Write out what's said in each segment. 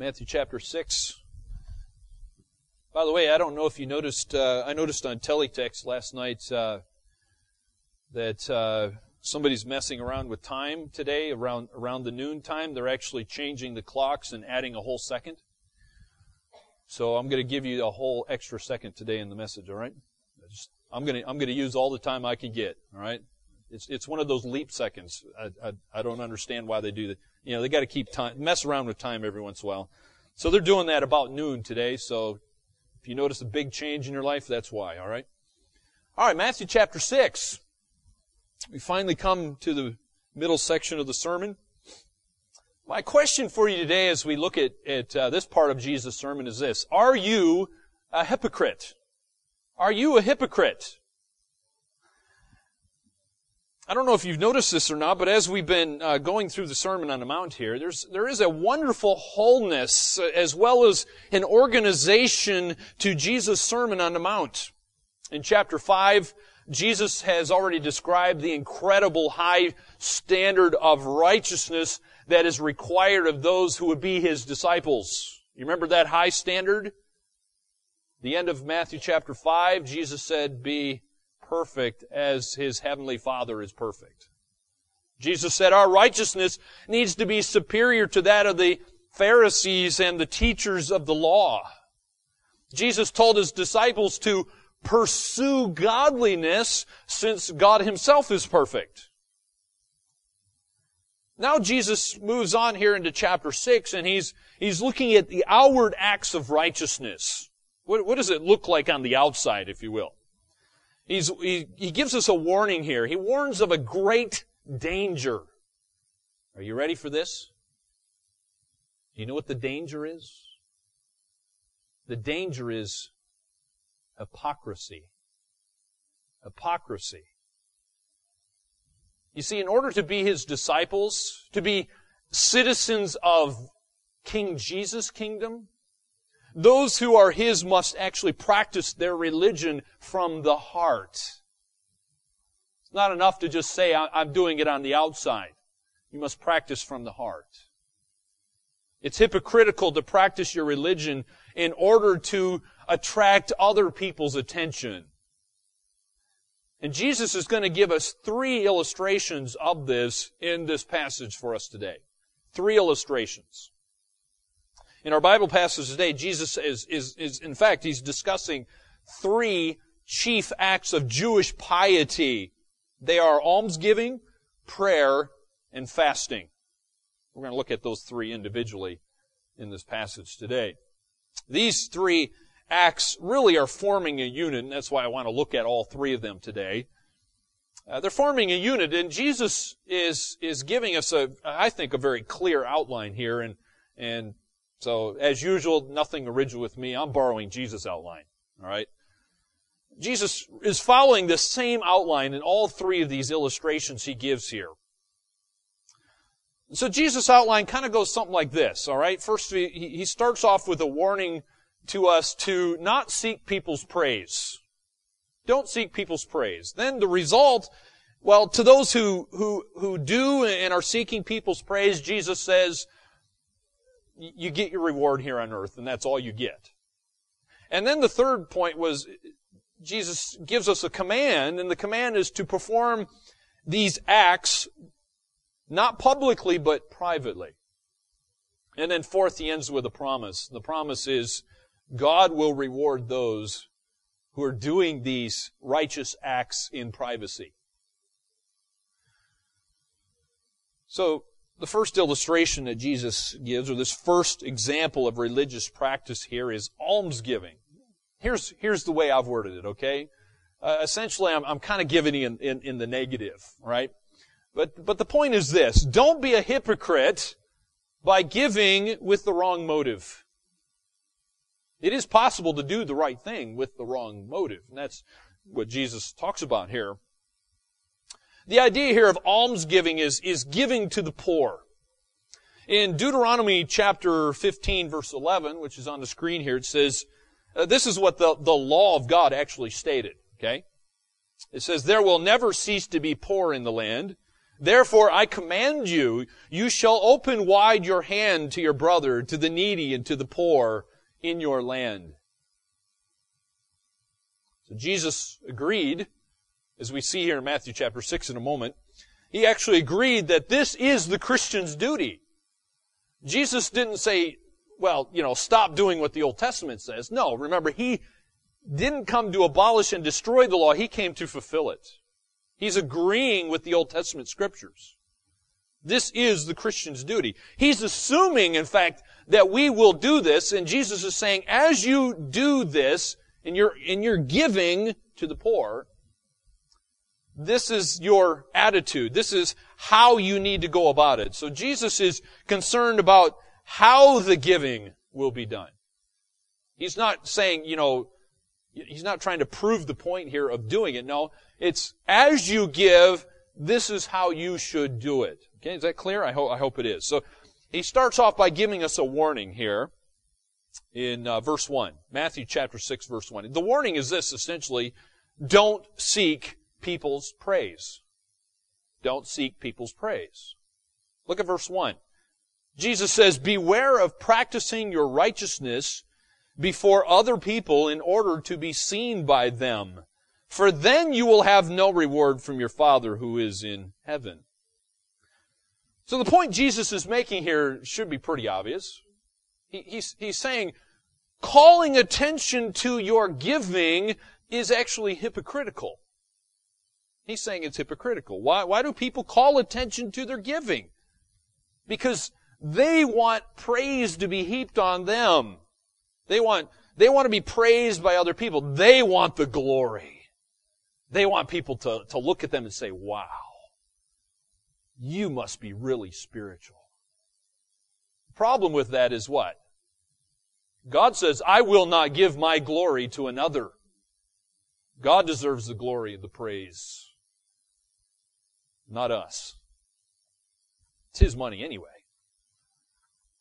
Matthew chapter 6. By the way, I don't know if you noticed, uh, I noticed on teletext last night uh, that uh, somebody's messing around with time today around, around the noon time. They're actually changing the clocks and adding a whole second. So I'm going to give you a whole extra second today in the message, all right? Just, I'm going to, I'm going to use all the time I can get, all right? It's, it's one of those leap seconds. I, I, I don't understand why they do that. You know, they got to keep time, mess around with time every once in a while. So they're doing that about noon today. So if you notice a big change in your life, that's why, all right? All right, Matthew chapter 6. We finally come to the middle section of the sermon. My question for you today as we look at, at uh, this part of Jesus' sermon is this. Are you a hypocrite? Are you a hypocrite? I don't know if you've noticed this or not, but as we've been uh, going through the Sermon on the Mount here, there's, there is a wonderful wholeness uh, as well as an organization to Jesus' Sermon on the Mount. In chapter 5, Jesus has already described the incredible high standard of righteousness that is required of those who would be his disciples. You remember that high standard? The end of Matthew chapter 5, Jesus said, be perfect as his heavenly Father is perfect. Jesus said our righteousness needs to be superior to that of the Pharisees and the teachers of the law. Jesus told his disciples to pursue godliness since God himself is perfect. Now Jesus moves on here into chapter 6 and he's, he's looking at the outward acts of righteousness. What, what does it look like on the outside, if you will? He's, he, he gives us a warning here. He warns of a great danger. Are you ready for this? Do you know what the danger is? The danger is hypocrisy. Hypocrisy. You see, in order to be his disciples, to be citizens of King Jesus' kingdom, those who are His must actually practice their religion from the heart. It's not enough to just say, I'm doing it on the outside. You must practice from the heart. It's hypocritical to practice your religion in order to attract other people's attention. And Jesus is going to give us three illustrations of this in this passage for us today. Three illustrations. In our Bible passage today, Jesus is, is, is, in fact, he's discussing three chief acts of Jewish piety. They are almsgiving, prayer, and fasting. We're going to look at those three individually in this passage today. These three acts really are forming a unit, and that's why I want to look at all three of them today. Uh, they're forming a unit, and Jesus is is giving us a, I think, a very clear outline here, and and so, as usual, nothing original with me. I'm borrowing Jesus' outline. All right? Jesus is following the same outline in all three of these illustrations he gives here. So Jesus' outline kind of goes something like this, all right? First, he starts off with a warning to us to not seek people's praise. Don't seek people's praise. Then the result, well, to those who, who, who do and are seeking people's praise, Jesus says, you get your reward here on earth, and that's all you get. And then the third point was Jesus gives us a command, and the command is to perform these acts not publicly but privately. And then fourth, he ends with a promise. The promise is God will reward those who are doing these righteous acts in privacy. So, the first illustration that Jesus gives, or this first example of religious practice here, is almsgiving. Here's, here's the way I've worded it, okay? Uh, essentially, I'm, I'm kind of giving in, in, in the negative, right? But, but the point is this. Don't be a hypocrite by giving with the wrong motive. It is possible to do the right thing with the wrong motive. And that's what Jesus talks about here. The idea here of almsgiving is, is giving to the poor. In Deuteronomy chapter 15 verse 11, which is on the screen here, it says, uh, this is what the, the law of God actually stated, okay? It says, there will never cease to be poor in the land. Therefore I command you, you shall open wide your hand to your brother, to the needy and to the poor in your land. So Jesus agreed, as we see here in Matthew chapter 6 in a moment, he actually agreed that this is the Christian's duty. Jesus didn't say, well, you know, stop doing what the Old Testament says. No, remember, he didn't come to abolish and destroy the law, he came to fulfill it. He's agreeing with the Old Testament scriptures. This is the Christian's duty. He's assuming, in fact, that we will do this, and Jesus is saying, as you do this, in your, in your giving to the poor, this is your attitude. This is how you need to go about it. So Jesus is concerned about how the giving will be done. He's not saying, you know, he's not trying to prove the point here of doing it. No, it's as you give, this is how you should do it. Okay, is that clear? I hope, I hope it is. So he starts off by giving us a warning here in uh, verse 1. Matthew chapter 6 verse 1. The warning is this essentially, don't seek people's praise. Don't seek people's praise. Look at verse 1. Jesus says, beware of practicing your righteousness before other people in order to be seen by them for then you will have no reward from your Father who is in heaven. So the point Jesus is making here should be pretty obvious. He, he's, he's saying, calling attention to your giving is actually hypocritical. He's saying it's hypocritical. Why, why do people call attention to their giving? Because they want praise to be heaped on them. They want, they want to be praised by other people. They want the glory. They want people to, to look at them and say, wow, you must be really spiritual. The problem with that is what? God says, I will not give my glory to another. God deserves the glory and the praise. Not us. It's His money anyway.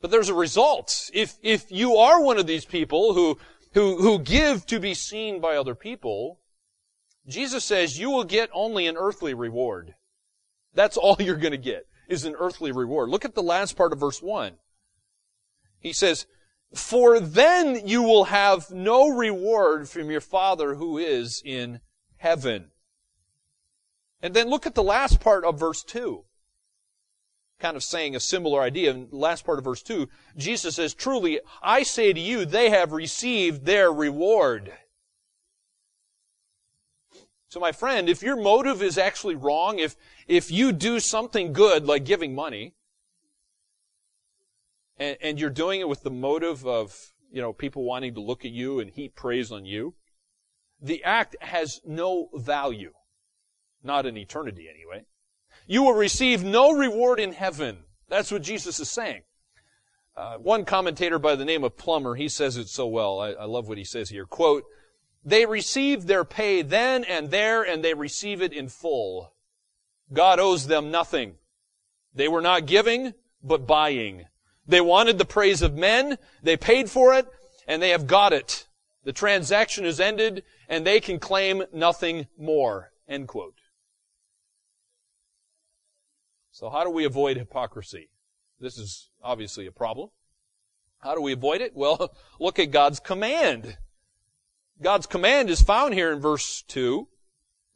But there's a result. If, if you are one of these people who, who, who give to be seen by other people, Jesus says you will get only an earthly reward. That's all you're going to get is an earthly reward. Look at the last part of verse 1. He says, For then you will have no reward from your Father who is in heaven. And then look at the last part of verse 2. Kind of saying a similar idea. In the last part of verse 2, Jesus says, Truly, I say to you, they have received their reward. So my friend, if your motive is actually wrong, if, if you do something good like giving money, and, and you're doing it with the motive of, you know, people wanting to look at you and heap praise on you, the act has no value. Not in eternity anyway. You will receive no reward in heaven. That's what Jesus is saying. Uh, one commentator by the name of Plummer, he says it so well. I, I love what he says here. Quote, they receive their pay then and there, and they receive it in full. God owes them nothing. They were not giving, but buying. They wanted the praise of men, they paid for it, and they have got it. The transaction is ended, and they can claim nothing more. End quote. So how do we avoid hypocrisy? This is obviously a problem. How do we avoid it? Well, look at God's command. God's command is found here in verse 2.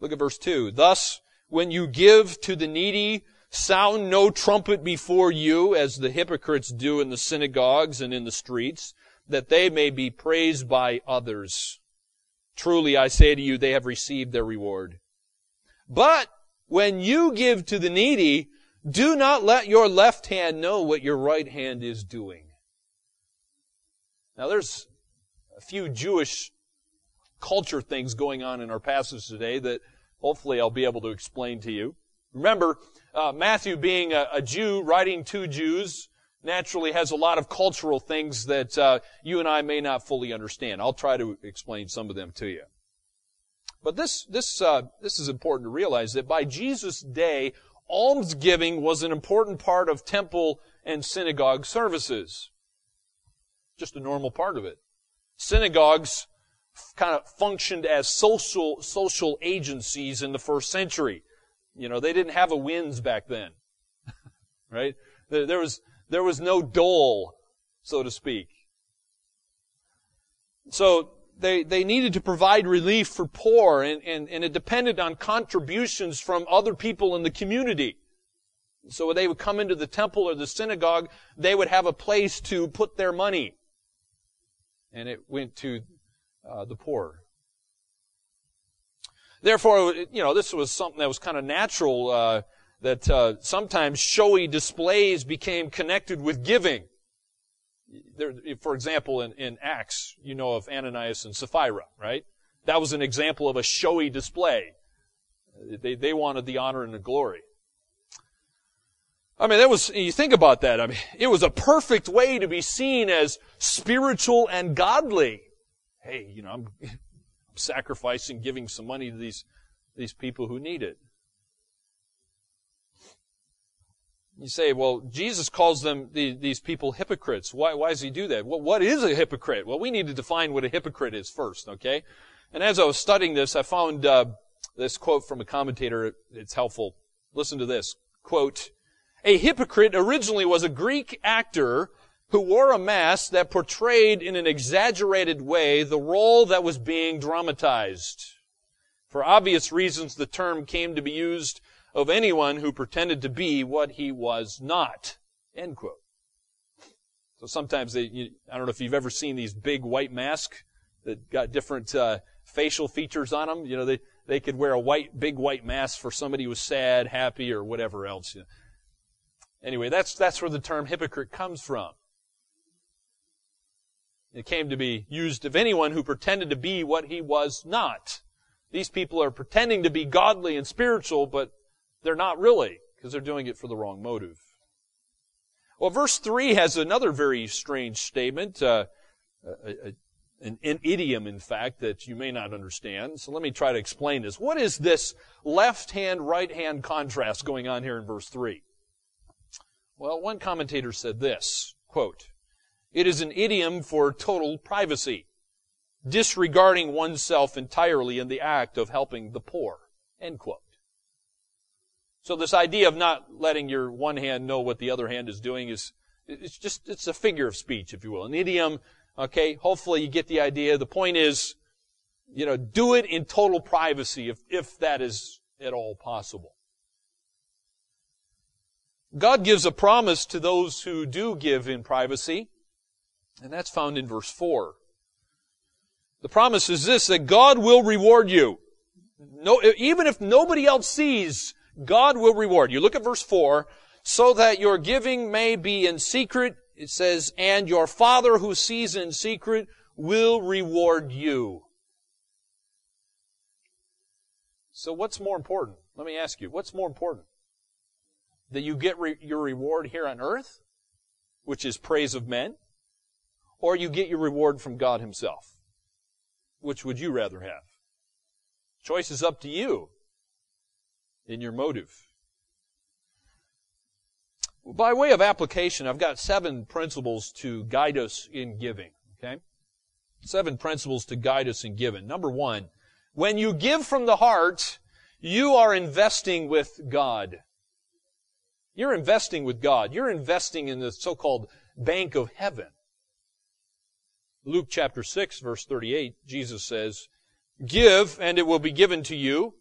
Look at verse 2. Thus, when you give to the needy, sound no trumpet before you, as the hypocrites do in the synagogues and in the streets, that they may be praised by others. Truly, I say to you, they have received their reward. But when you give to the needy, do not let your left hand know what your right hand is doing. Now there's a few Jewish culture things going on in our passage today that hopefully I'll be able to explain to you. Remember, uh, Matthew being a, a, Jew writing to Jews naturally has a lot of cultural things that uh, you and I may not fully understand. I'll try to explain some of them to you. But this this uh, this is important to realize that by Jesus' day, almsgiving was an important part of temple and synagogue services. Just a normal part of it. Synagogues kind of functioned as social, social agencies in the first century. You know, they didn't have a WINZ back then. right? There was, there was no dole, so to speak. So they, they needed to provide relief for poor and, and, and it depended on contributions from other people in the community. So when they would come into the temple or the synagogue, they would have a place to put their money. And it went to uh, the poor. Therefore, you know, this was something that was kind of natural, uh, that uh, sometimes showy displays became connected with giving. There, for example, in, in Acts, you know of Ananias and Sapphira, right? That was an example of a showy display. They, they wanted the honor and the glory. I mean, that was, you think about that. I mean, it was a perfect way to be seen as spiritual and godly. Hey, you know, I'm, I'm sacrificing, giving some money to these, these people who need it. You say, well, Jesus calls them, these people hypocrites. Why, why does he do that? Well, what is a hypocrite? Well, we need to define what a hypocrite is first, okay? And as I was studying this, I found uh, this quote from a commentator. It's helpful. Listen to this. Quote, a hypocrite originally was a Greek actor who wore a mask that portrayed in an exaggerated way the role that was being dramatized. For obvious reasons, the term came to be used of anyone who pretended to be what he was not. End quote. So sometimes they, you, I don't know if you've ever seen these big white masks that got different uh, facial features on them. You know, they they could wear a white, big white mask for somebody who was sad, happy, or whatever else. You know. Anyway, that's, that's where the term hypocrite comes from. It came to be used of anyone who pretended to be what he was not. These people are pretending to be godly and spiritual, but they're not really, because they're doing it for the wrong motive. Well, verse 3 has another very strange statement, uh, a, a, an, an idiom, in fact, that you may not understand. So let me try to explain this. What is this left hand, right hand contrast going on here in verse 3? Well, one commentator said this, quote, It is an idiom for total privacy, disregarding oneself entirely in the act of helping the poor, end quote. So this idea of not letting your one hand know what the other hand is doing is, it's just, it's a figure of speech, if you will. An idiom, okay, hopefully you get the idea. The point is, you know, do it in total privacy if, if that is at all possible. God gives a promise to those who do give in privacy, and that's found in verse 4. The promise is this, that God will reward you. No, even if nobody else sees, God will reward you. Look at verse 4. So that your giving may be in secret, it says, and your Father who sees in secret will reward you. So what's more important? Let me ask you, what's more important? that you get re- your reward here on earth, which is praise of men, or you get your reward from God Himself. Which would you rather have? Choice is up to you in your motive. By way of application, I've got seven principles to guide us in giving. Okay? Seven principles to guide us in giving. Number one, when you give from the heart, you are investing with God. You're investing with God. You're investing in the so-called bank of heaven. Luke chapter 6 verse 38, Jesus says, Give and it will be given to you.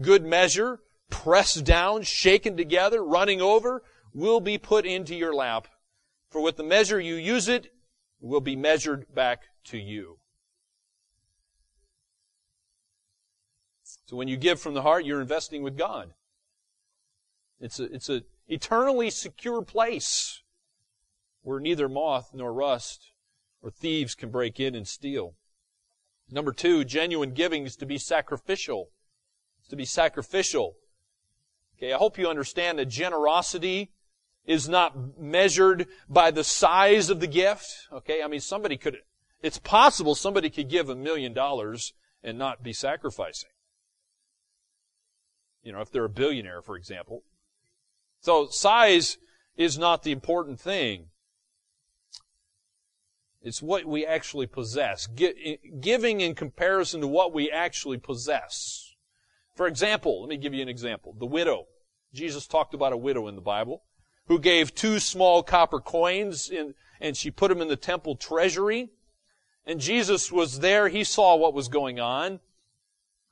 Good measure, pressed down, shaken together, running over, will be put into your lap. For with the measure you use it, will be measured back to you. So when you give from the heart, you're investing with God. It's a, it's a, eternally secure place where neither moth nor rust or thieves can break in and steal. Number two, genuine giving is to be sacrificial. It's to be sacrificial. Okay, I hope you understand that generosity is not measured by the size of the gift. Okay, I mean somebody could, it's possible somebody could give a million dollars and not be sacrificing. You know, if they're a billionaire, for example. So size is not the important thing. It's what we actually possess. Giving in comparison to what we actually possess. For example, let me give you an example. The widow. Jesus talked about a widow in the Bible who gave two small copper coins in, and she put them in the temple treasury. And Jesus was there. He saw what was going on.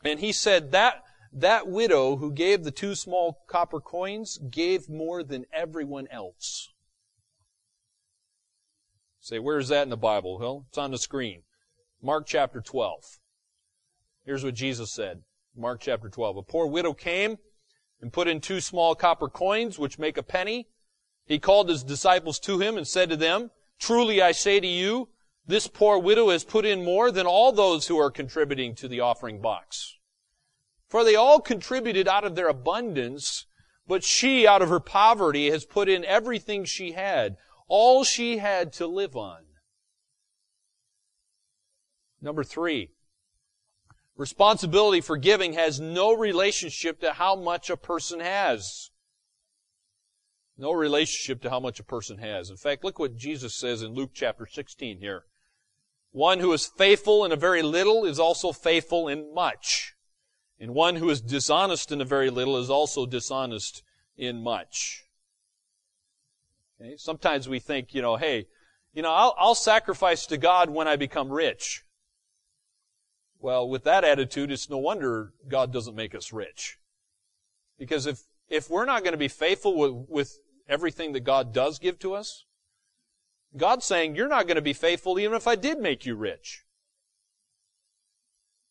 And he said that, that widow who gave the two small copper coins gave more than everyone else. Say, where's that in the Bible? Well, it's on the screen. Mark chapter 12. Here's what Jesus said. Mark chapter 12. A poor widow came and put in two small copper coins, which make a penny. He called his disciples to him and said to them, Truly I say to you, this poor widow has put in more than all those who are contributing to the offering box. For they all contributed out of their abundance, but she out of her poverty has put in everything she had, all she had to live on. Number three, responsibility for giving has no relationship to how much a person has. No relationship to how much a person has. In fact, look what Jesus says in Luke chapter 16 here. One who is faithful in a very little is also faithful in much. And one who is dishonest in a very little is also dishonest in much. Okay? Sometimes we think, you know, hey, you know, I'll, I'll sacrifice to God when I become rich. Well, with that attitude, it's no wonder God doesn't make us rich. Because if, if we're not going to be faithful with, with everything that God does give to us, God's saying, you're not going to be faithful even if I did make you rich.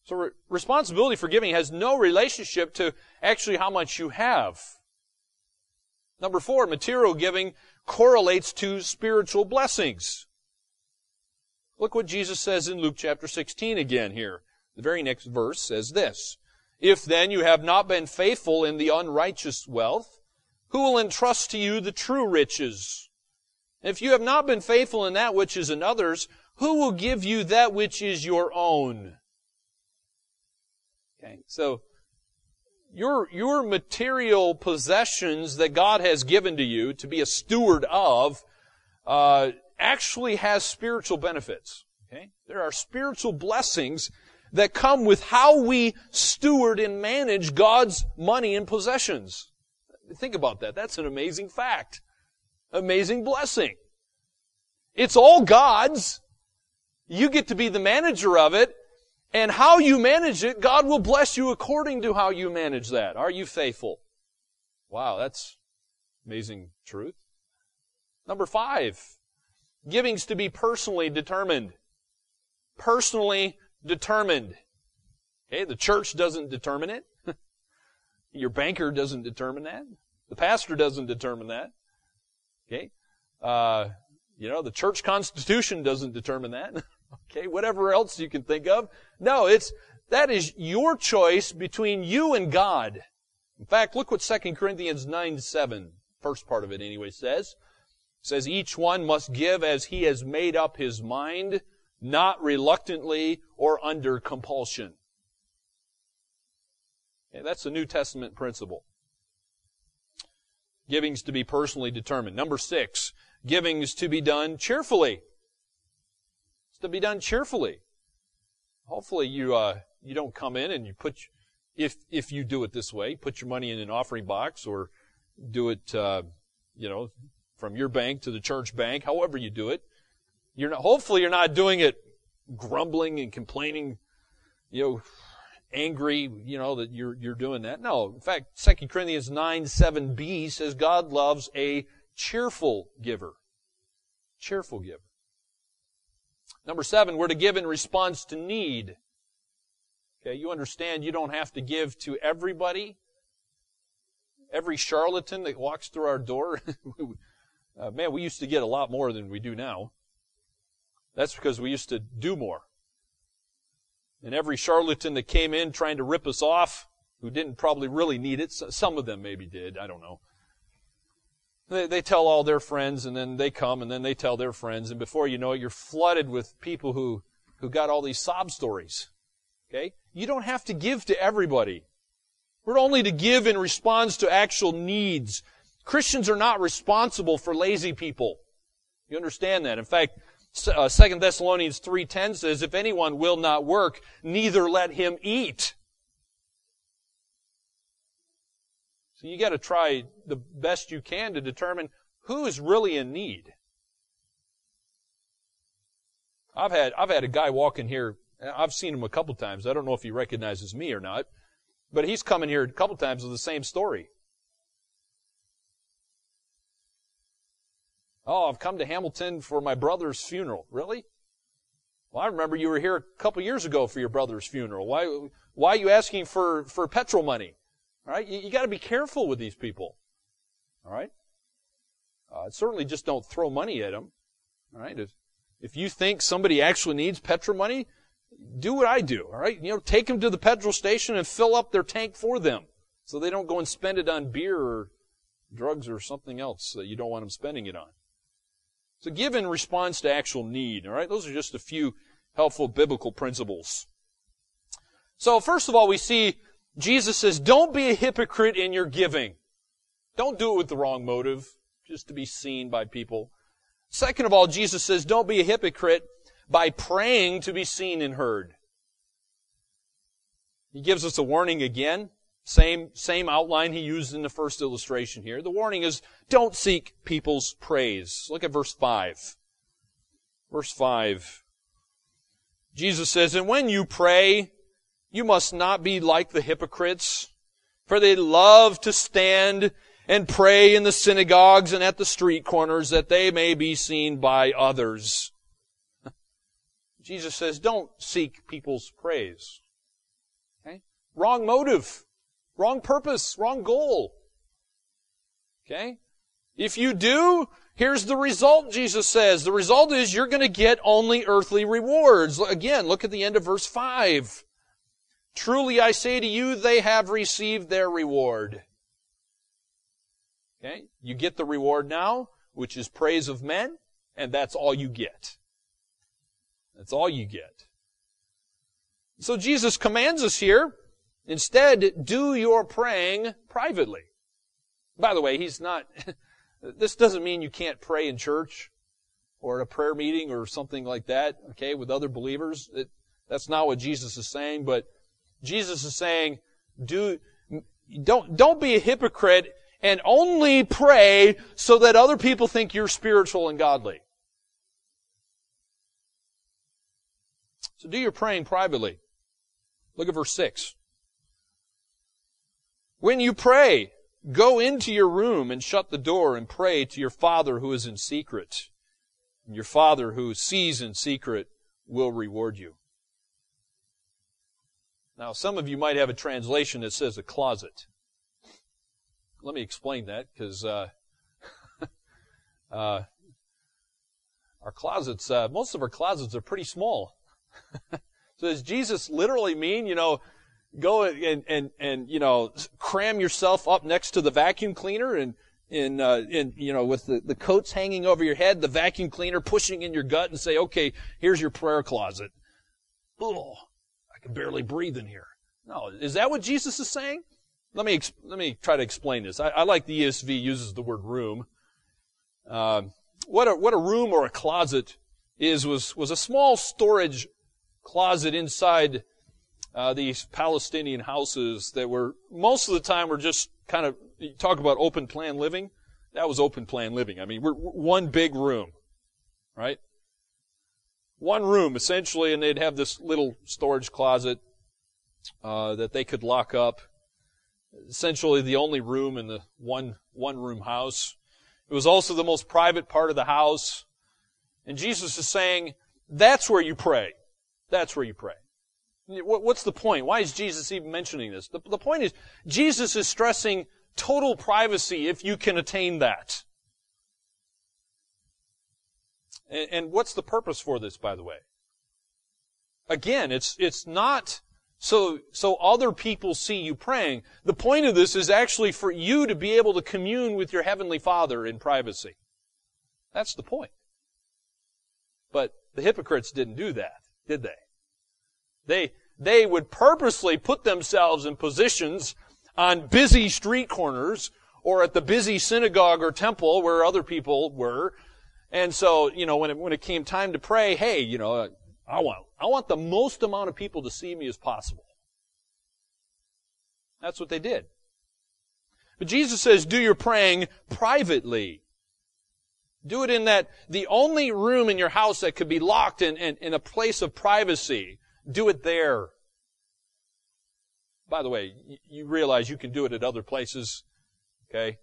So re- responsibility for giving has no relationship to actually how much you have. Number four, material giving correlates to spiritual blessings. Look what Jesus says in Luke chapter 16 again here. The very next verse says this. If then you have not been faithful in the unrighteous wealth, who will entrust to you the true riches? If you have not been faithful in that which is another's, who will give you that which is your own? Okay, so your, your material possessions that God has given to you to be a steward of, uh, actually has spiritual benefits. Okay? There are spiritual blessings that come with how we steward and manage God's money and possessions. Think about that. That's an amazing fact. Amazing blessing. It's all God's. You get to be the manager of it. And how you manage it, God will bless you according to how you manage that. Are you faithful? Wow, that's amazing truth. Number five, giving's to be personally determined. Personally determined. Okay, the church doesn't determine it. Your banker doesn't determine that. The pastor doesn't determine that. Okay, uh, you know the church constitution doesn't determine that. okay, whatever else you can think of. No, it's that is your choice between you and God. In fact, look what 2 Corinthians 9 7, first part of it anyway, says. It says, each one must give as he has made up his mind not reluctantly or under compulsion. Okay, that's a New Testament principle. Giving's to be personally determined. Number six, giving's to be done cheerfully. It's to be done cheerfully. Hopefully you, uh, you don't come in and you put, if, if you do it this way, put your money in an offering box or do it, uh, you know, from your bank to the church bank, however you do it. You're not, hopefully you're not doing it grumbling and complaining, you know, angry, you know, that you're, you're doing that. No. In fact, 2 Corinthians 9, 7b says God loves a cheerful giver. Cheerful giver. Number seven, we're to give in response to need. Okay, you understand you don't have to give to everybody. Every charlatan that walks through our door. uh, man, we used to get a lot more than we do now. That's because we used to do more. And every charlatan that came in trying to rip us off, who didn't probably really need it, some of them maybe did, I don't know. They, they tell all their friends, and then they come, and then they tell their friends, and before you know it, you're flooded with people who, who got all these sob stories. Okay? You don't have to give to everybody. We're only to give in response to actual needs. Christians are not responsible for lazy people. You understand that? In fact, uh, 2 Thessalonians 3.10 says, If anyone will not work, neither let him eat. So you got to try the best you can to determine who is really in need. I've had I've had a guy walk in here. I've seen him a couple times. I don't know if he recognizes me or not, but he's come in here a couple times with the same story. Oh, I've come to Hamilton for my brother's funeral. Really? Well, I remember you were here a couple years ago for your brother's funeral. Why, why are you asking for, for petrol money? All right? You, you got to be careful with these people. All right? Uh, certainly just don't throw money at them. All right? If, if you think somebody actually needs petrol money, do what I do. All right? You know, take them to the petrol station and fill up their tank for them so they don't go and spend it on beer or drugs or something else that you don't want them spending it on. So give in response to actual need. All right. Those are just a few helpful biblical principles. So first of all, we see Jesus says, don't be a hypocrite in your giving. Don't do it with the wrong motive, just to be seen by people. Second of all, Jesus says, don't be a hypocrite by praying to be seen and heard. He gives us a warning again. Same, same outline he used in the first illustration here. The warning is, don't seek people's praise. Look at verse 5. Verse 5. Jesus says, And when you pray, you must not be like the hypocrites, for they love to stand and pray in the synagogues and at the street corners that they may be seen by others. Jesus says, don't seek people's praise. Okay? Wrong motive. Wrong purpose, wrong goal. Okay? If you do, here's the result, Jesus says. The result is you're going to get only earthly rewards. Again, look at the end of verse 5. Truly I say to you, they have received their reward. Okay? You get the reward now, which is praise of men, and that's all you get. That's all you get. So Jesus commands us here Instead, do your praying privately. By the way, he's not, this doesn't mean you can't pray in church or at a prayer meeting or something like that, okay, with other believers. It, that's not what Jesus is saying, but Jesus is saying, do, don't, don't be a hypocrite and only pray so that other people think you're spiritual and godly. So do your praying privately. Look at verse 6. When you pray, go into your room and shut the door and pray to your Father who is in secret. And your Father who sees in secret will reward you. Now, some of you might have a translation that says a closet. Let me explain that because uh, uh, our closets, uh, most of our closets are pretty small. so does Jesus literally mean, you know, go and, and, and, you know, cram yourself up next to the vacuum cleaner and, in, uh, in, you know, with the, the coats hanging over your head, the vacuum cleaner pushing in your gut and say, okay, here's your prayer closet. Oh, I can barely breathe in here. No, is that what Jesus is saying? Let me, let me try to explain this. I, I like the ESV uses the word room. Uh, what a, what a room or a closet is was, was a small storage closet inside uh, these Palestinian houses that were most of the time were just kind of you talk about open plan living. That was open plan living. I mean, we're, we're one big room, right? One room essentially, and they'd have this little storage closet uh, that they could lock up. Essentially, the only room in the one one room house. It was also the most private part of the house. And Jesus is saying, that's where you pray. That's where you pray. What's the point? Why is Jesus even mentioning this? The, the point is, Jesus is stressing total privacy if you can attain that. And, and what's the purpose for this, by the way? Again, it's, it's not so, so other people see you praying. The point of this is actually for you to be able to commune with your Heavenly Father in privacy. That's the point. But the hypocrites didn't do that, did they? They, they would purposely put themselves in positions on busy street corners or at the busy synagogue or temple where other people were. And so, you know, when it, when it came time to pray, hey, you know, uh, I want, I want the most amount of people to see me as possible. That's what they did. But Jesus says, do your praying privately. Do it in that, the only room in your house that could be locked in, in, in a place of privacy. Do it there. By the way, you realize you can do it at other places. Okay?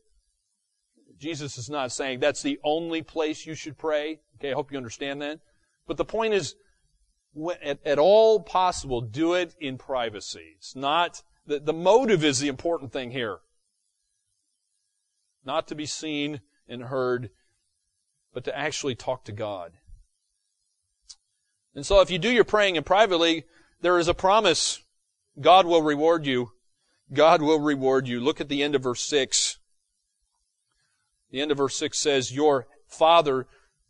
Jesus is not saying that's the only place you should pray. Okay, I hope you understand that. But the point is, at, all possible, do it in privacy. It's not, the, the motive is the important thing here. Not to be seen and heard, but to actually talk to God. And so if you do your praying in privately, there is a promise. God will reward you. God will reward you. Look at the end of verse 6. The end of verse 6 says, Your Father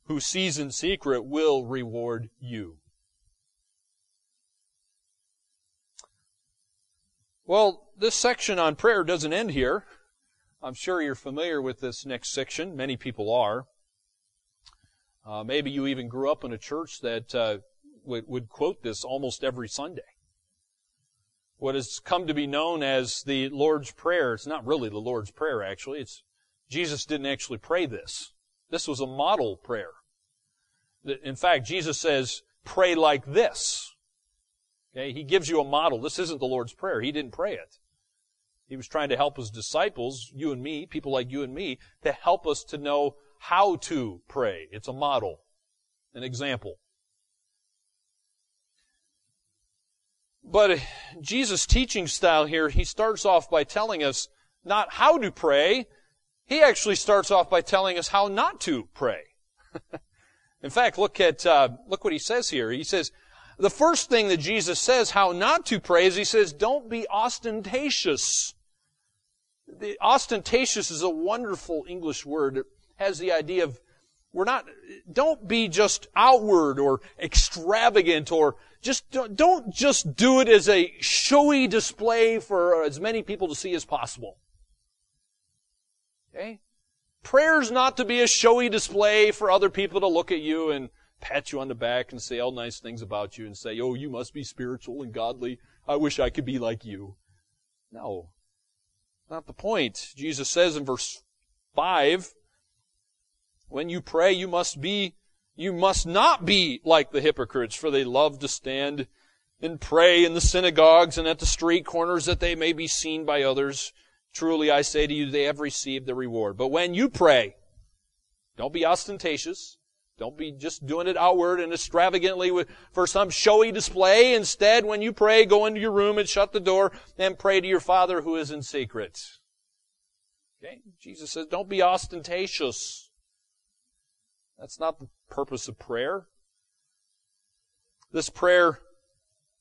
who sees in secret will reward you. Well, this section on prayer doesn't end here. I'm sure you're familiar with this next section. Many people are. Uh, maybe you even grew up in a church that uh, would, would quote this almost every Sunday. What has come to be known as the Lord's Prayer. It's not really the Lord's Prayer, actually. It's Jesus didn't actually pray this. This was a model prayer. In fact, Jesus says, pray like this. Okay, he gives you a model. This isn't the Lord's Prayer. He didn't pray it. He was trying to help his disciples, you and me, people like you and me, to help us to know how to pray. It's a model, an example. But Jesus' teaching style here, he starts off by telling us not how to pray, he actually starts off by telling us how not to pray. In fact, look at uh, look what he says here. He says, the first thing that Jesus says how not to pray is he says, don't be ostentatious. The ostentatious is a wonderful English word. It has the idea of we're not, don't be just outward or extravagant or just, don't just do it as a showy display for as many people to see as possible. Okay? Prayer's not to be a showy display for other people to look at you and pat you on the back and say all nice things about you and say, oh, you must be spiritual and godly. I wish I could be like you. No. Not the point. Jesus says in verse 5, when you pray, you must be, you must not be like the hypocrites, for they love to stand and pray in the synagogues and at the street corners that they may be seen by others. Truly I say to you, they have received the reward. But when you pray, don't be ostentatious. Don't be just doing it outward and extravagantly for some showy display. Instead, when you pray, go into your room and shut the door and pray to your Father who is in secret. Okay? Jesus says, don't be ostentatious. That's not the purpose of prayer. This prayer,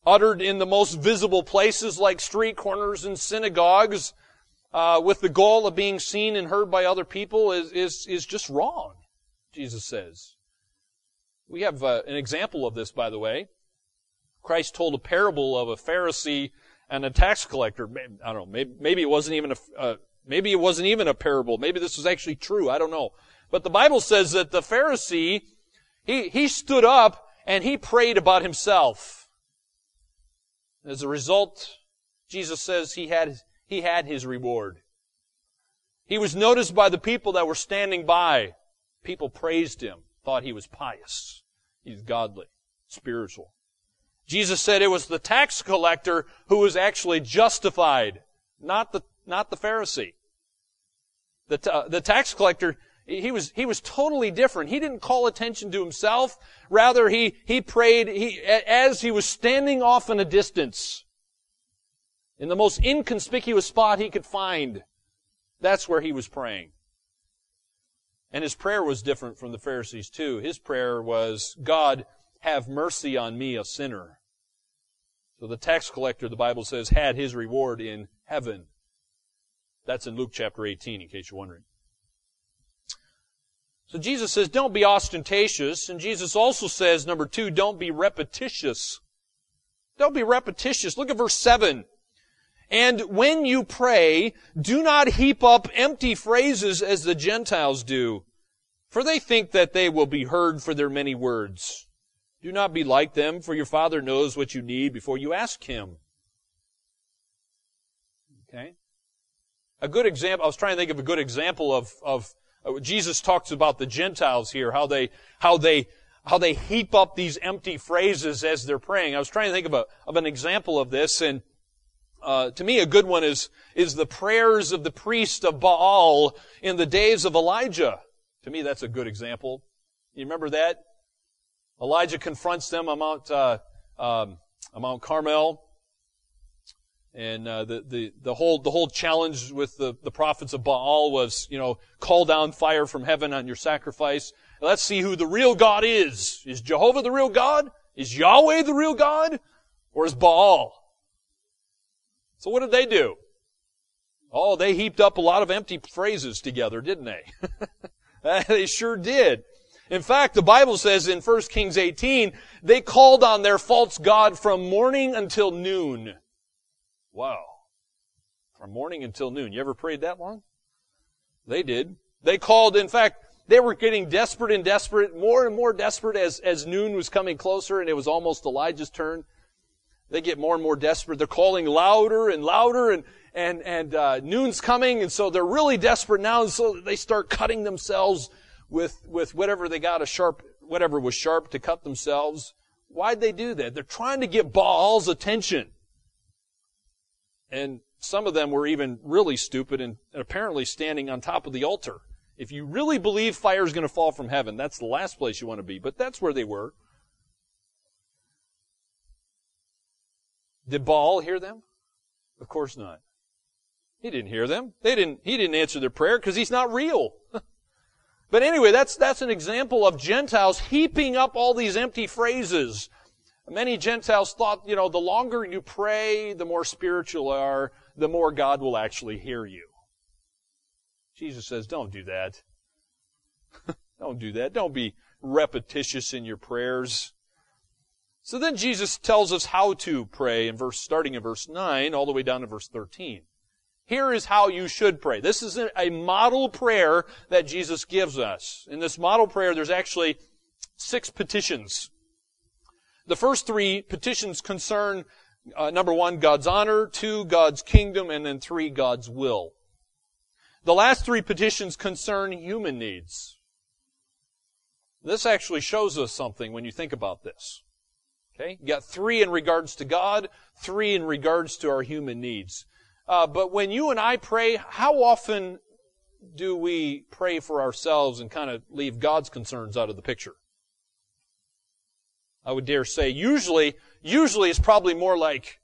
uttered in the most visible places like street corners and synagogues, uh, with the goal of being seen and heard by other people, is, is, is just wrong, Jesus says. We have uh, an example of this, by the way. Christ told a parable of a Pharisee and a tax collector. I don't know. Maybe, maybe it wasn't even a. Uh, maybe it wasn't even a parable. Maybe this was actually true. I don't know. But the Bible says that the Pharisee, he he stood up and he prayed about himself. As a result, Jesus says he had he had his reward. He was noticed by the people that were standing by. People praised him thought he was pious. He's godly, spiritual. Jesus said it was the tax collector who was actually justified, not the, not the Pharisee. The, the tax collector, he was, he was totally different. He didn't call attention to himself. Rather, he, he prayed, he, as he was standing off in a distance, in the most inconspicuous spot he could find. That's where he was praying. And his prayer was different from the Pharisees too. His prayer was, God, have mercy on me, a sinner. So the tax collector, the Bible says, had his reward in heaven. That's in Luke chapter 18, in case you're wondering. So Jesus says, don't be ostentatious. And Jesus also says, number two, don't be repetitious. Don't be repetitious. Look at verse 7. And when you pray, do not heap up empty phrases as the Gentiles do, for they think that they will be heard for their many words. Do not be like them, for your Father knows what you need before you ask Him. Okay? A good example, I was trying to think of a good example of, of, Jesus talks about the Gentiles here, how they, how they, how they heap up these empty phrases as they're praying. I was trying to think of a, of an example of this and, uh, to me, a good one is, is the prayers of the priest of Baal in the days of Elijah. To me, that's a good example. You remember that? Elijah confronts them on Mount, uh, um, on Mount Carmel. And uh, the, the, the, whole, the whole challenge with the, the prophets of Baal was, you know, call down fire from heaven on your sacrifice. Let's see who the real God is. Is Jehovah the real God? Is Yahweh the real God? Or is Baal? So what did they do? Oh, they heaped up a lot of empty phrases together, didn't they? they sure did. In fact, the Bible says in 1 Kings 18, they called on their false God from morning until noon. Wow. From morning until noon. You ever prayed that long? They did. They called, in fact, they were getting desperate and desperate, more and more desperate as, as noon was coming closer and it was almost Elijah's turn. They get more and more desperate. They're calling louder and louder and, and, and, uh, noon's coming and so they're really desperate now and so they start cutting themselves with, with whatever they got a sharp, whatever was sharp to cut themselves. Why'd they do that? They're trying to get Baal's attention. And some of them were even really stupid and apparently standing on top of the altar. If you really believe fire is going to fall from heaven, that's the last place you want to be. But that's where they were. Did Baal hear them? Of course not. He didn't hear them. They didn't, he didn't answer their prayer because he's not real. But anyway, that's, that's an example of Gentiles heaping up all these empty phrases. Many Gentiles thought, you know, the longer you pray, the more spiritual you are, the more God will actually hear you. Jesus says, don't do that. don't do that. Don't be repetitious in your prayers. So then Jesus tells us how to pray in verse, starting in verse 9 all the way down to verse 13. Here is how you should pray. This is a model prayer that Jesus gives us. In this model prayer, there's actually six petitions. The first three petitions concern, uh, number one, God's honor, two, God's kingdom, and then three, God's will. The last three petitions concern human needs. This actually shows us something when you think about this. Okay? You got three in regards to God, three in regards to our human needs. Uh, but when you and I pray, how often do we pray for ourselves and kind of leave God's concerns out of the picture? I would dare say usually, usually it's probably more like,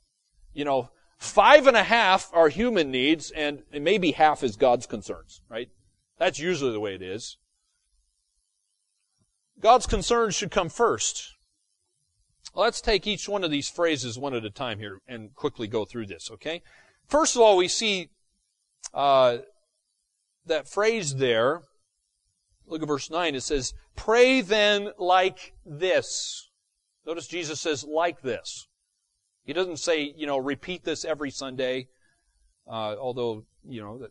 you know, five and a half are human needs and maybe half is God's concerns, right? That's usually the way it is. God's concerns should come first. Let's take each one of these phrases one at a time here and quickly go through this, okay? First of all, we see uh, that phrase there. Look at verse 9. It says, Pray then like this. Notice Jesus says, like this. He doesn't say, you know, repeat this every Sunday, uh, although, you know,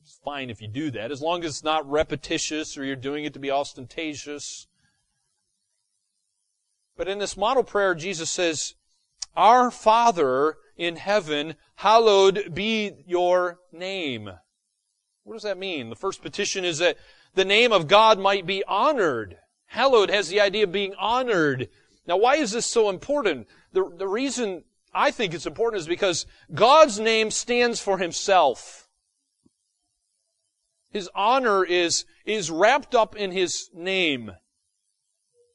it's fine if you do that, as long as it's not repetitious or you're doing it to be ostentatious. But in this model prayer, Jesus says, Our Father in heaven, hallowed be your name. What does that mean? The first petition is that the name of God might be honored. Hallowed has the idea of being honored. Now, why is this so important? The, the reason I think it's important is because God's name stands for Himself. His honor is, is wrapped up in His name.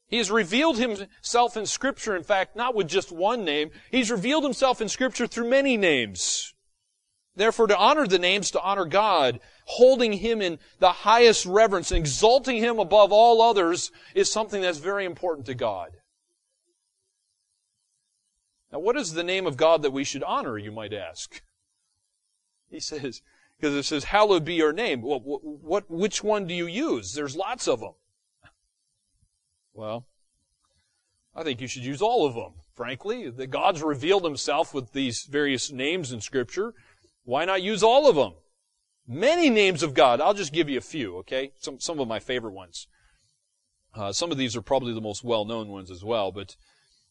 He has revealed himself in scripture, in fact, not with just one name. He's revealed himself in scripture through many names. Therefore, to honor the names, to honor God, holding him in the highest reverence and exalting him above all others is something that's very important to God. Now, what is the name of God that we should honor, you might ask? He says, because it says, hallowed be your name. Well, what, which one do you use? There's lots of them. Well, I think you should use all of them, frankly. The God's revealed himself with these various names in scripture. Why not use all of them? Many names of God. I'll just give you a few, okay? Some, some of my favorite ones. Uh, some of these are probably the most well-known ones as well, but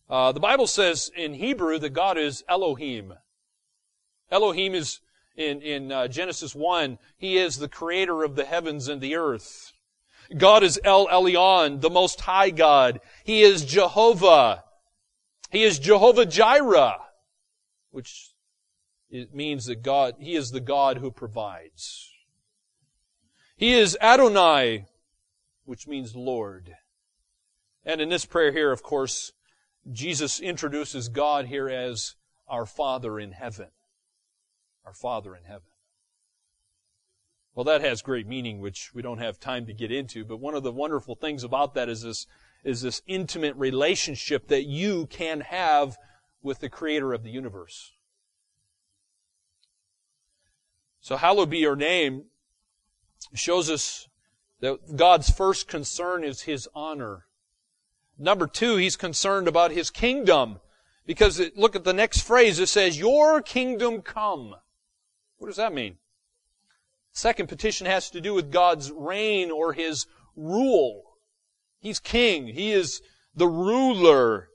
uh, the Bible says in Hebrew that God is Elohim. Elohim is in, in uh, Genesis 1, He is the creator of the heavens and the earth. God is El Elyon, the Most High God. He is Jehovah. He is Jehovah Jireh, which means that God, He is the God who provides. He is Adonai, which means Lord. And in this prayer here, of course, Jesus introduces God here as our Father in heaven. Our Father in heaven. Well, that has great meaning, which we don't have time to get into, but one of the wonderful things about that is this, is this intimate relationship that you can have with the creator of the universe. So hallowed be your name shows us that God's first concern is His honor. Number two, He's concerned about His kingdom. Because it, look at the next phrase, it says, Your kingdom come. What does that mean? Second petition has to do with God's reign or His rule. He's king. He is the ruler.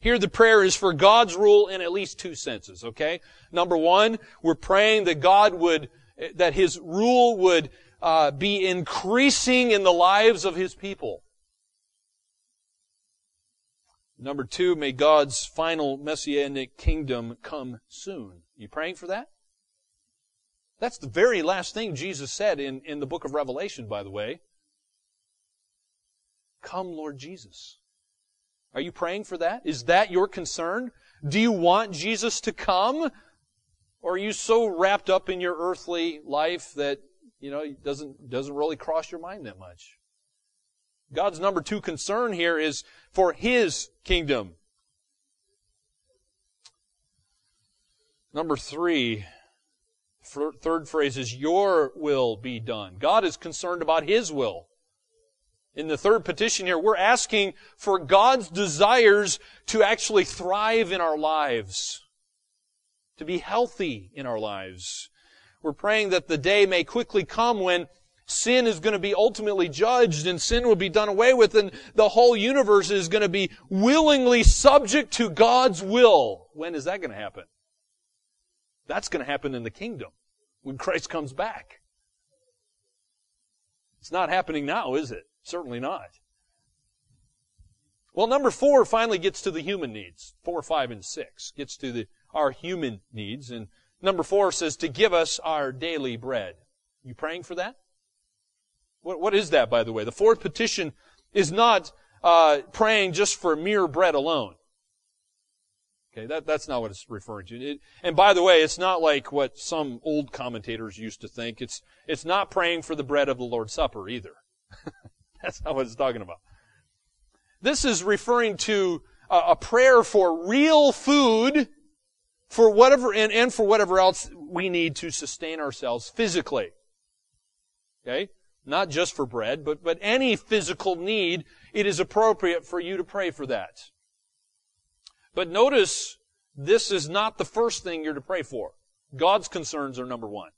Here the prayer is for God's rule in at least two senses, okay? Number one, we're praying that God would, that His rule would uh, be increasing in the lives of His people. Number two, may God's final messianic kingdom come soon. You praying for that? That's the very last thing Jesus said in, in the book of Revelation, by the way. Come, Lord Jesus. Are you praying for that? Is that your concern? Do you want Jesus to come? Or are you so wrapped up in your earthly life that, you know, it doesn't, doesn't really cross your mind that much? God's number two concern here is for His kingdom. Number three, third phrase is your will be done. God is concerned about His will. In the third petition here, we're asking for God's desires to actually thrive in our lives, to be healthy in our lives. We're praying that the day may quickly come when sin is going to be ultimately judged and sin will be done away with and the whole universe is going to be willingly subject to God's will. When is that going to happen? That's going to happen in the kingdom when Christ comes back. It's not happening now, is it? Certainly not. Well, number four finally gets to the human needs. Four, five, and six gets to the, our human needs. And number four says to give us our daily bread. You praying for that? What, what is that, by the way? The fourth petition is not uh, praying just for mere bread alone. Okay, that, that's not what it's referring to. It, and by the way, it's not like what some old commentators used to think. It's, it's not praying for the bread of the Lord's Supper either. that's not what it's talking about. This is referring to a, a prayer for real food for whatever, and, and for whatever else we need to sustain ourselves physically. Okay? Not just for bread, but, but any physical need, it is appropriate for you to pray for that. But notice, this is not the first thing you're to pray for. God's concerns are number one.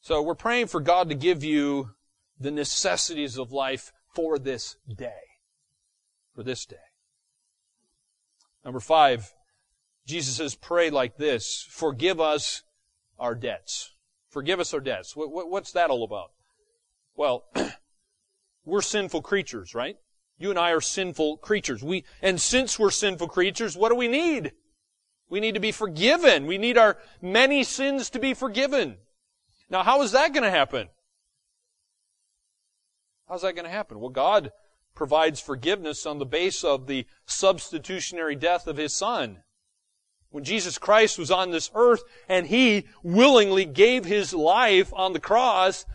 So we're praying for God to give you the necessities of life for this day. For this day. Number five, Jesus says, pray like this. Forgive us our debts. Forgive us our debts. What, what, what's that all about? Well, we're sinful creatures, right? You and I are sinful creatures. We, and since we're sinful creatures, what do we need? We need to be forgiven. We need our many sins to be forgiven. Now, how is that going to happen? How's that going to happen? Well, God provides forgiveness on the base of the substitutionary death of His Son. When Jesus Christ was on this earth and He willingly gave His life on the cross,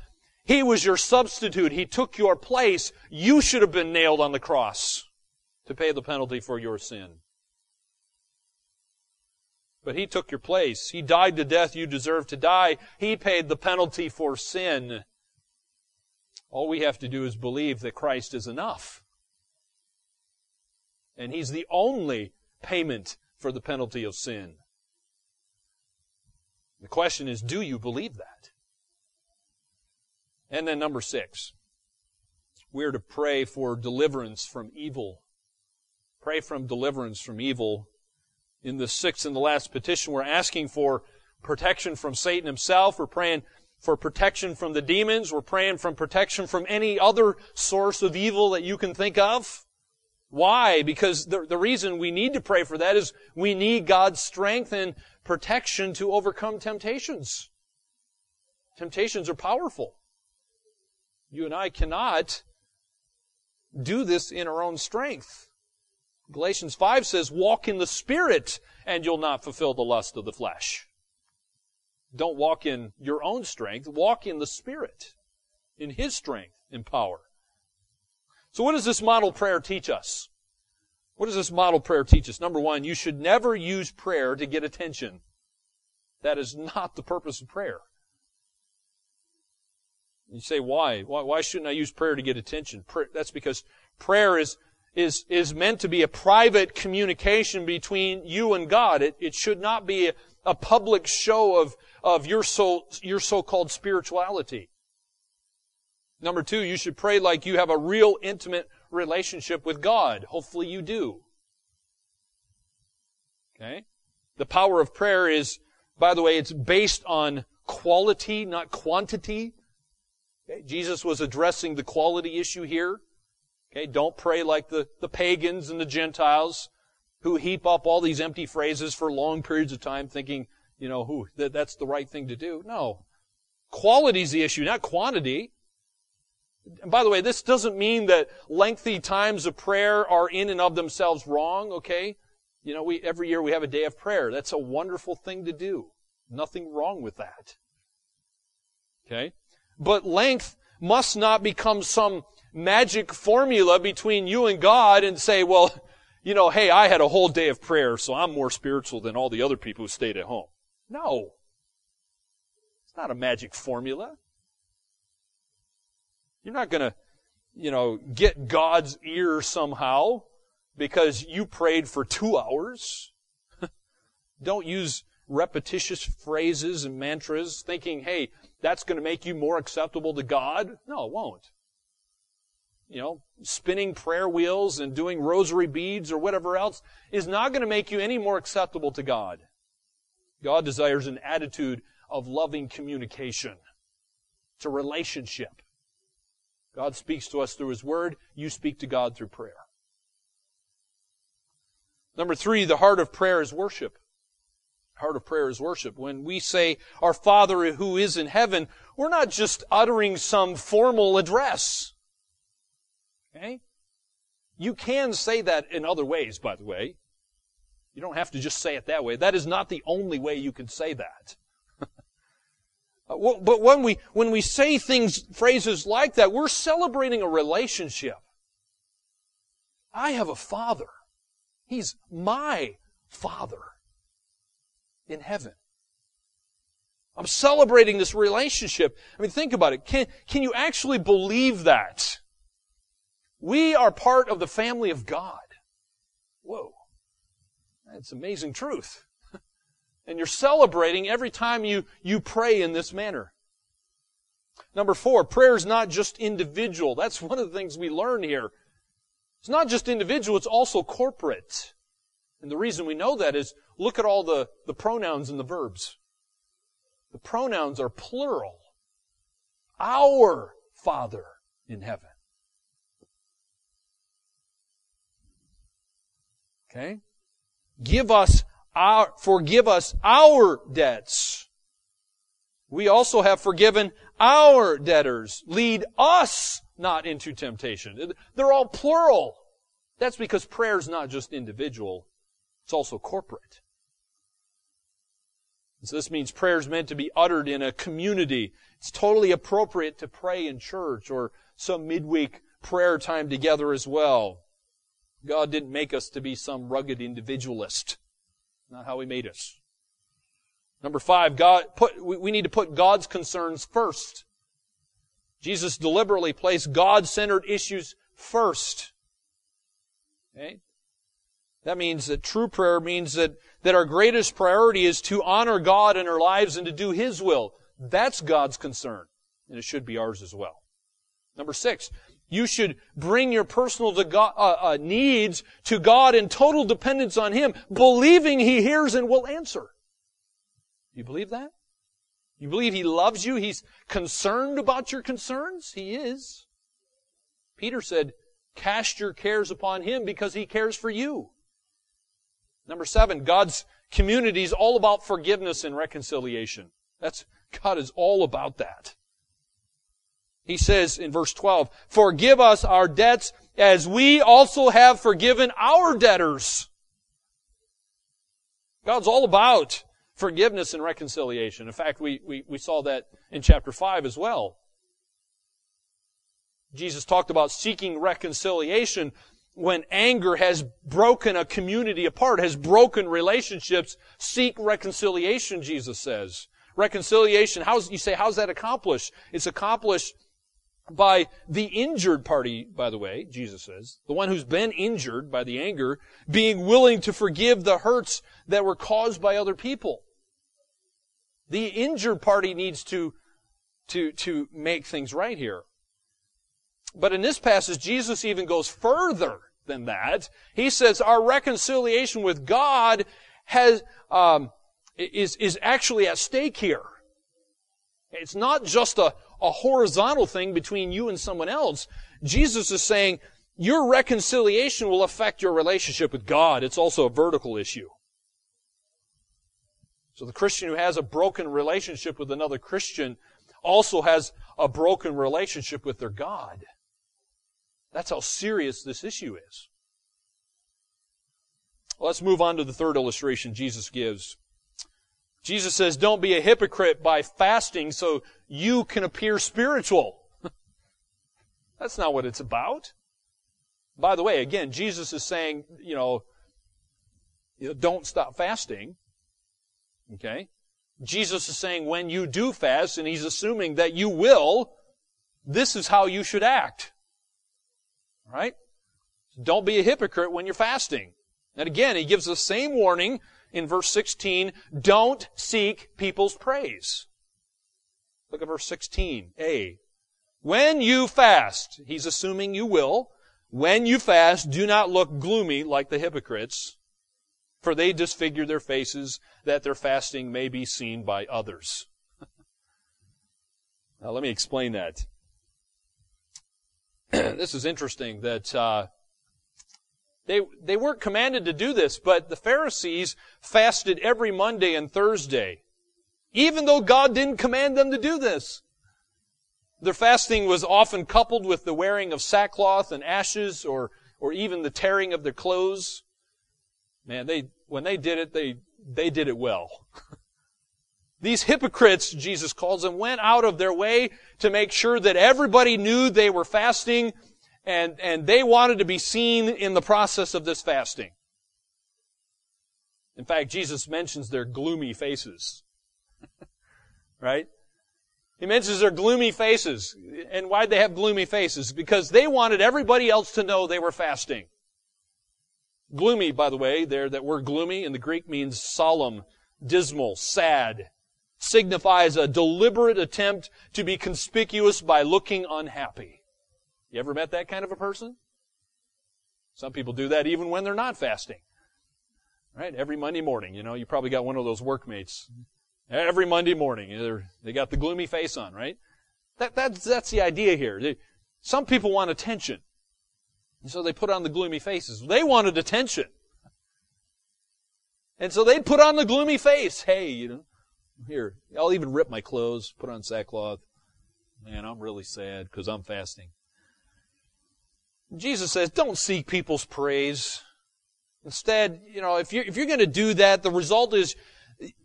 He was your substitute. He took your place. You should have been nailed on the cross to pay the penalty for your sin. But He took your place. He died the death you deserve to die. He paid the penalty for sin. All we have to do is believe that Christ is enough. And He's the only payment for the penalty of sin. The question is, do you believe that? And then number six, we're to pray for deliverance from evil. Pray from deliverance from evil. In the sixth and the last petition, we're asking for protection from Satan himself. We're praying for protection from the demons. We're praying from protection from any other source of evil that you can think of. Why? Because the, the reason we need to pray for that is we need God's strength and protection to overcome temptations. Temptations are powerful. You and I cannot do this in our own strength. Galatians 5 says, walk in the Spirit and you'll not fulfill the lust of the flesh. Don't walk in your own strength. Walk in the Spirit, in His strength and power. So what does this model prayer teach us? What does this model prayer teach us? Number one, you should never use prayer to get attention. That is not the purpose of prayer. You say, why? Why, why shouldn't I use prayer to get attention? Prayer, that's because prayer is, is, is meant to be a private communication between you and God. It, it should not be a, a public show of, of your so, your so-called spirituality. Number two, you should pray like you have a real intimate relationship with God. Hopefully you do. Okay? The power of prayer is, by the way, it's based on quality, not quantity. Okay? Jesus was addressing the quality issue here. Okay? Don't pray like the, the pagans and the Gentiles who heap up all these empty phrases for long periods of time thinking, you know, who, that, that's the right thing to do. No. Quality is the issue, not quantity. And by the way, this doesn't mean that lengthy times of prayer are in and of themselves wrong, okay? You know, we, every year we have a day of prayer. That's a wonderful thing to do. Nothing wrong with that. Okay? But length must not become some magic formula between you and God and say, well, you know, hey, I had a whole day of prayer, so I'm more spiritual than all the other people who stayed at home. No. It's not a magic formula. You're not gonna, you know, get God's ear somehow because you prayed for two hours. Don't use repetitious phrases and mantras thinking, hey, that's going to make you more acceptable to God. No, it won't. You know, spinning prayer wheels and doing rosary beads or whatever else is not going to make you any more acceptable to God. God desires an attitude of loving communication. It's a relationship. God speaks to us through His Word. You speak to God through prayer. Number three, the heart of prayer is worship. Heart of prayer is worship. When we say, Our Father who is in heaven, we're not just uttering some formal address. Okay? You can say that in other ways, by the way. You don't have to just say it that way. That is not the only way you can say that. Uh, but when we, when we say things, phrases like that, we're celebrating a relationship. I have a father. He's my father in heaven. I'm celebrating this relationship. I mean, think about it. Can, can you actually believe that? We are part of the family of God. Whoa. That's amazing truth. And you're celebrating every time you, you pray in this manner. Number four, prayer is not just individual. That's one of the things we learn here. It's not just individual, it's also corporate. And the reason we know that is look at all the, the pronouns and the verbs. The pronouns are plural. Our Father in heaven. Okay? Give us our, forgive us our debts. We also have forgiven our debtors. Lead us not into temptation. They're all plural. That's because prayer is not just individual, it's also corporate. So this means prayer is meant to be uttered in a community. It's totally appropriate to pray in church or some midweek prayer time together as well. God didn't make us to be some rugged individualist not how He made us. Number five, God put, we need to put God's concerns first. Jesus deliberately placed God-centered issues first. Okay? That means that true prayer means that, that our greatest priority is to honor God in our lives and to do His will. That's God's concern. And it should be ours as well. Number six, You should bring your personal to God, uh, uh, needs to God in total dependence on Him, believing He hears and will answer. You believe that? You believe He loves you? He's concerned about your concerns? He is. Peter said, cast your cares upon Him because He cares for you. Number seven, God's community is all about forgiveness and reconciliation. That's, God is all about that. He says in verse 12, forgive us our debts as we also have forgiven our debtors. God's all about forgiveness and reconciliation. In fact, we, we, we saw that in chapter 5 as well. Jesus talked about seeking reconciliation when anger has broken a community apart, has broken relationships. Seek reconciliation, Jesus says. Reconciliation, how's, you say, how's that accomplished? It's accomplished by the injured party, by the way, Jesus says, the one who's been injured by the anger, being willing to forgive the hurts that were caused by other people. The injured party needs to, to, to make things right here. But in this passage, Jesus even goes further than that. He says our reconciliation with God has, um, is, is actually at stake here. It's not just a, a horizontal thing between you and someone else. Jesus is saying your reconciliation will affect your relationship with God. It's also a vertical issue. So the Christian who has a broken relationship with another Christian also has a broken relationship with their God. That's how serious this issue is. Well, let's move on to the third illustration Jesus gives. Jesus says, don't be a hypocrite by fasting so you can appear spiritual. That's not what it's about. By the way, again, Jesus is saying, you know, don't stop fasting. Okay? Jesus is saying when you do fast, and he's assuming that you will, this is how you should act. Right? Don't be a hypocrite when you're fasting. And again, he gives the same warning in verse 16. Don't seek people's praise. Look at verse 16a. When you fast, he's assuming you will, when you fast, do not look gloomy like the hypocrites, for they disfigure their faces that their fasting may be seen by others. now let me explain that. this is interesting that uh, they they weren't commanded to do this, but the Pharisees fasted every Monday and Thursday even though God didn't command them to do this. Their fasting was often coupled with the wearing of sackcloth and ashes or, or even the tearing of their clothes. Man, they, when they did it, they, they did it well. These hypocrites, Jesus calls them, went out of their way to make sure that everybody knew they were fasting and, and they wanted to be seen in the process of this fasting. In fact, Jesus mentions their gloomy faces right? He mentions their gloomy faces. And why'd they have gloomy faces? Because they wanted everybody else to know they were fasting. Gloomy, by the way, there, that word gloomy in the Greek means solemn, dismal, sad. Signifies a deliberate attempt to be conspicuous by looking unhappy. You ever met that kind of a person? Some people do that even when they're not fasting. Right? Every Monday morning, you know, you probably got one of those workmates Every Monday morning, they got the gloomy face on, right? That, that's, that's the idea here. Some people want attention. And so they put on the gloomy faces. They wanted attention. And so they put on the gloomy face. Hey, you know, here, I'll even rip my clothes, put on sackcloth. Man, I'm really sad because I'm fasting. Jesus says, don't seek people's praise. Instead, you know, if you're, if you're going to do that, the result is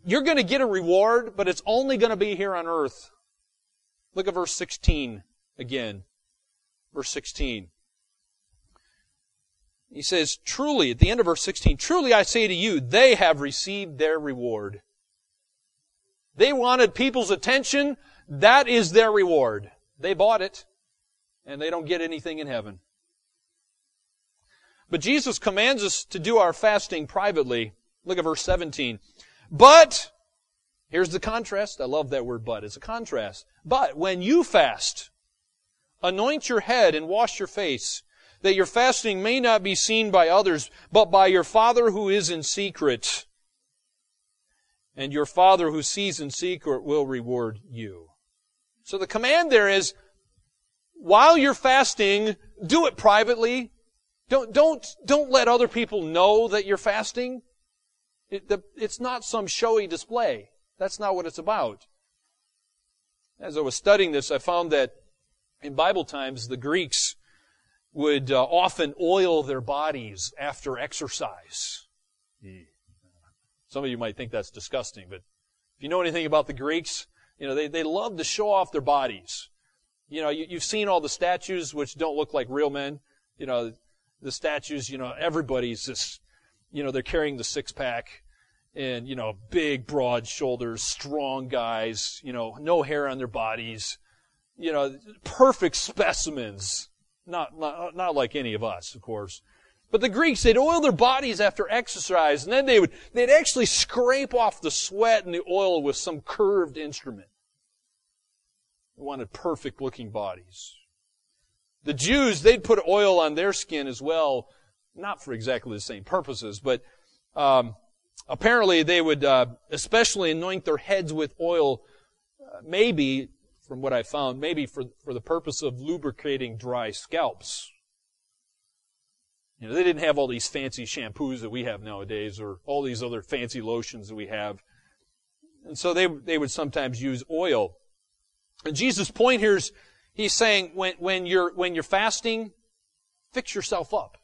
you're going to get a reward, but it's only going to be here on earth. Look at verse 16 again. Verse 16. He says, truly, at the end of verse 16, truly I say to you, they have received their reward. They wanted people's attention. That is their reward. They bought it, and they don't get anything in heaven. But Jesus commands us to do our fasting privately. Look at verse 17. But, here's the contrast. I love that word but. It's a contrast. But when you fast, Anoint your head and wash your face, that your fasting may not be seen by others, but by your Father who is in secret. And your Father who sees in secret will reward you. So the command there is, while you're fasting, do it privately. Don't, don't, don't let other people know that you're fasting. It, the, it's not some showy display. That's not what it's about. As I was studying this, I found that in Bible times, the Greeks would uh, often oil their bodies after exercise. Some of you might think that's disgusting, but if you know anything about the Greeks, you know, they, they love to show off their bodies. You know, you, you've seen all the statues which don't look like real men. You know, the statues, you know, everybody's just, you know, they're carrying the six pack and, you know, big, broad shoulders, strong guys, you know, no hair on their bodies, you know, perfect specimens. Not, not, not like any of us, of course. But the Greeks, they'd oil their bodies after exercise, and then they would, they'd actually scrape off the sweat and the oil with some curved instrument. They wanted perfect looking bodies. The Jews, they'd put oil on their skin as well, not for exactly the same purposes, but um, apparently they would uh, especially anoint their heads with oil, uh, maybe, from what I found, maybe for, for the purpose of lubricating dry scalps. You know, they didn't have all these fancy shampoos that we have nowadays or all these other fancy lotions that we have. And so they, they would sometimes use oil. And Jesus' point here is He's saying when, when you're, when you're fasting, fix yourself up.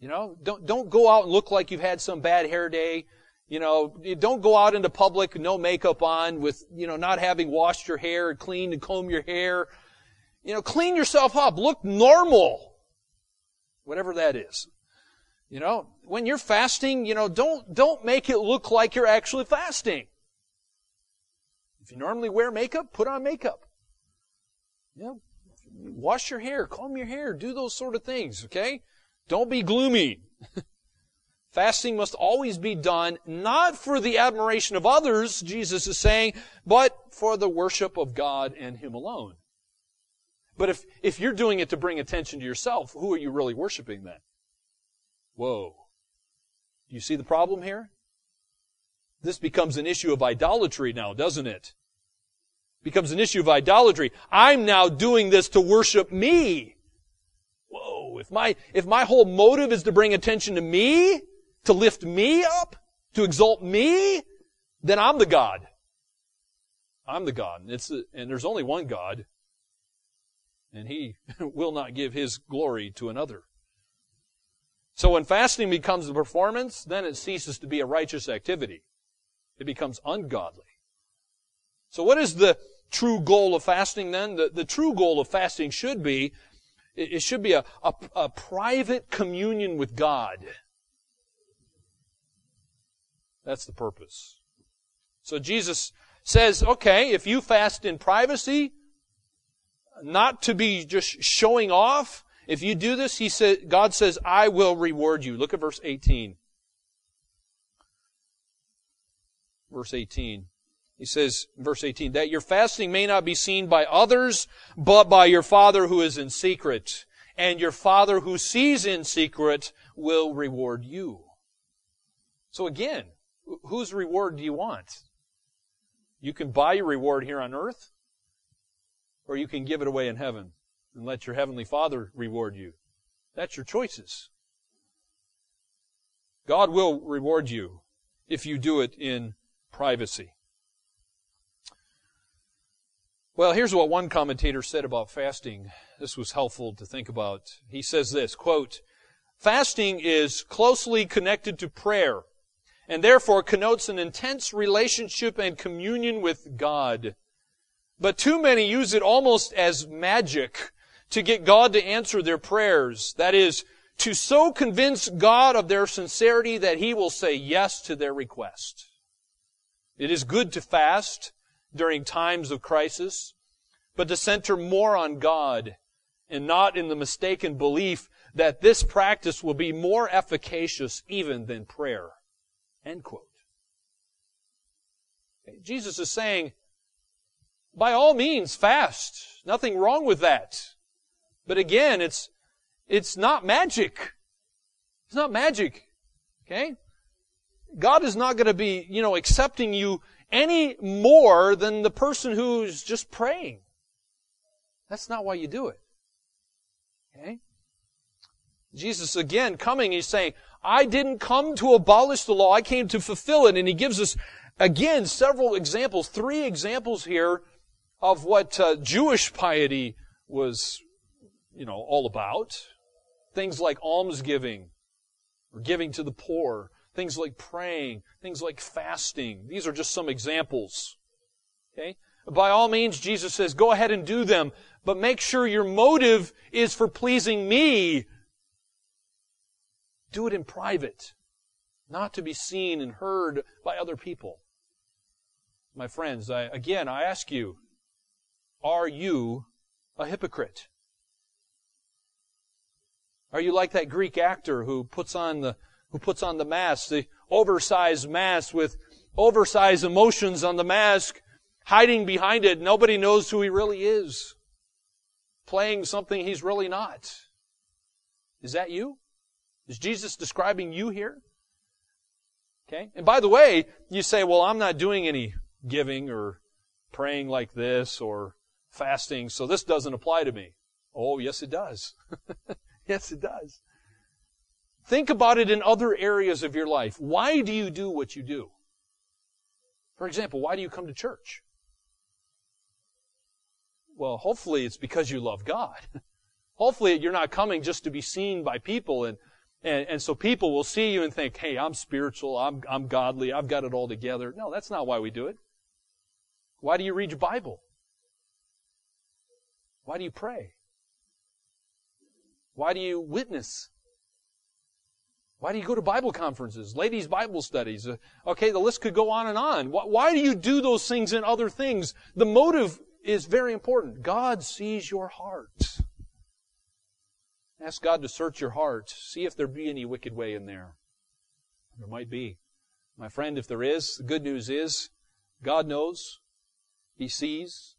You know, don't, don't go out and look like you've had some bad hair day. You know, don't go out into public, no makeup on with, you know, not having washed your hair and cleaned and combed your hair. You know, clean yourself up. Look normal. Whatever that is. You know, when you're fasting, you know, don't, don't make it look like you're actually fasting. If you normally wear makeup, put on makeup. Know, wash your hair, comb your hair, do those sort of things, okay? Don't be gloomy. Fasting must always be done not for the admiration of others, Jesus is saying, but for the worship of God and Him alone. But if, if you're doing it to bring attention to yourself, who are you really worshiping then? Whoa. Do you see the problem here? This becomes an issue of idolatry now, doesn't it? Becomes an issue of idolatry. I'm now doing this to worship me. Whoa, if my, if my whole motive is to bring attention to me, to lift me up, to exalt me, then I'm the God. I'm the God. And, it's, and there's only one God. And He will not give His glory to another. So when fasting becomes a performance, then it ceases to be a righteous activity. It becomes ungodly. So what is the true goal of fasting then? The, the true goal of fasting should be, it should be a, a, a private communion with God. That's the purpose. So Jesus says, okay, if you fast in privacy, not to be just showing off, if you do this, he said, God says, I will reward you. Look at verse 18. Verse 18. He says, verse 18, that your fasting may not be seen by others, but by your Father who is in secret. And your Father who sees in secret will reward you. So again, whose reward do you want? You can buy your reward here on earth, or you can give it away in heaven and let your heavenly Father reward you. That's your choices. God will reward you if you do it in privacy. Well, here's what one commentator said about fasting. This was helpful to think about. He says this, quote, Fasting is closely connected to prayer and therefore connotes an intense relationship and communion with God. But too many use it almost as magic to get God to answer their prayers. That is, to so convince God of their sincerity that He will say yes to their request. It is good to fast during times of crisis, but to center more on God and not in the mistaken belief that this practice will be more efficacious even than prayer. End quote. Jesus is saying, by all means, fast. Nothing wrong with that. But again, it's, it's not magic. It's not magic. Okay? God is not going to be, you know, accepting you any more than the person who's just praying. That's not why you do it. Okay? Jesus again coming, he's saying, I didn't come to abolish the law, I came to fulfill it. And he gives us again several examples, three examples here of what uh, Jewish piety was, you know, all about. Things like almsgiving, or giving to the poor, things like praying, things like fasting. These are just some examples. Okay? By all means, Jesus says, go ahead and do them, but make sure your motive is for pleasing me. Do it in private, not to be seen and heard by other people. My friends, I, again, I ask you, are you a hypocrite? Are you like that Greek actor who puts on the who puts on the mask, the oversized mask with oversized emotions on the mask, hiding behind it. Nobody knows who he really is. Playing something he's really not. Is that you? Is Jesus describing you here? Okay. And by the way, you say, well, I'm not doing any giving or praying like this or fasting, so this doesn't apply to me. Oh, yes, it does. yes, it does. Think about it in other areas of your life. Why do you do what you do? For example, why do you come to church? Well, hopefully it's because you love God. hopefully you're not coming just to be seen by people and, and, and so people will see you and think, hey, I'm spiritual, I'm, I'm godly, I've got it all together. No, that's not why we do it. Why do you read your Bible? Why do you pray? Why do you witness? Why do you go to Bible conferences, ladies' Bible studies? Uh, okay, the list could go on and on. Why, why do you do those things and other things? The motive is very important. God sees your heart. Ask God to search your heart. See if there be any wicked way in there. There might be. My friend, if there is, the good news is God knows. He sees.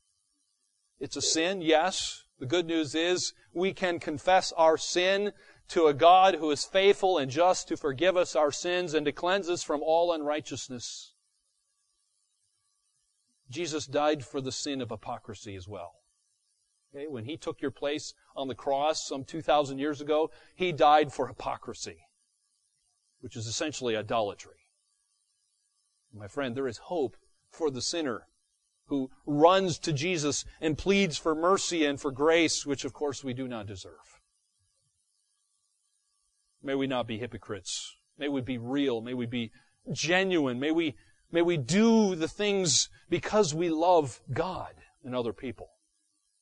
It's a sin, yes. The good news is we can confess our sin to a God who is faithful and just to forgive us our sins and to cleanse us from all unrighteousness. Jesus died for the sin of hypocrisy as well. Okay, when he took your place on the cross some 2,000 years ago, he died for hypocrisy, which is essentially idolatry. My friend, there is hope for the sinner who runs to Jesus and pleads for mercy and for grace, which of course we do not deserve. May we not be hypocrites. May we be real. May we be genuine. May we, may we do the things because we love God and other people.